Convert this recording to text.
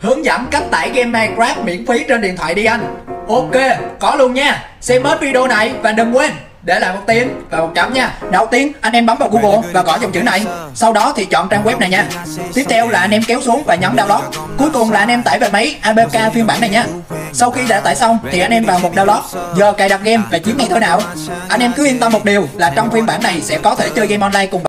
Hướng dẫn cách tải game Minecraft miễn phí trên điện thoại đi anh. Ok, có luôn nha. Xem hết video này và đừng quên để lại một tiếng và một chấm nha. Đầu tiên anh em bấm vào Google và gõ dòng chữ này. Sau đó thì chọn trang web này nha. Tiếp theo là anh em kéo xuống và nhấn download. Cuối cùng là anh em tải về máy APK phiên bản này nha. Sau khi đã tải xong thì anh em vào một download. Giờ cài đặt game và chiếm ngay thôi nào. Anh em cứ yên tâm một điều là trong phiên bản này sẽ có thể chơi game online cùng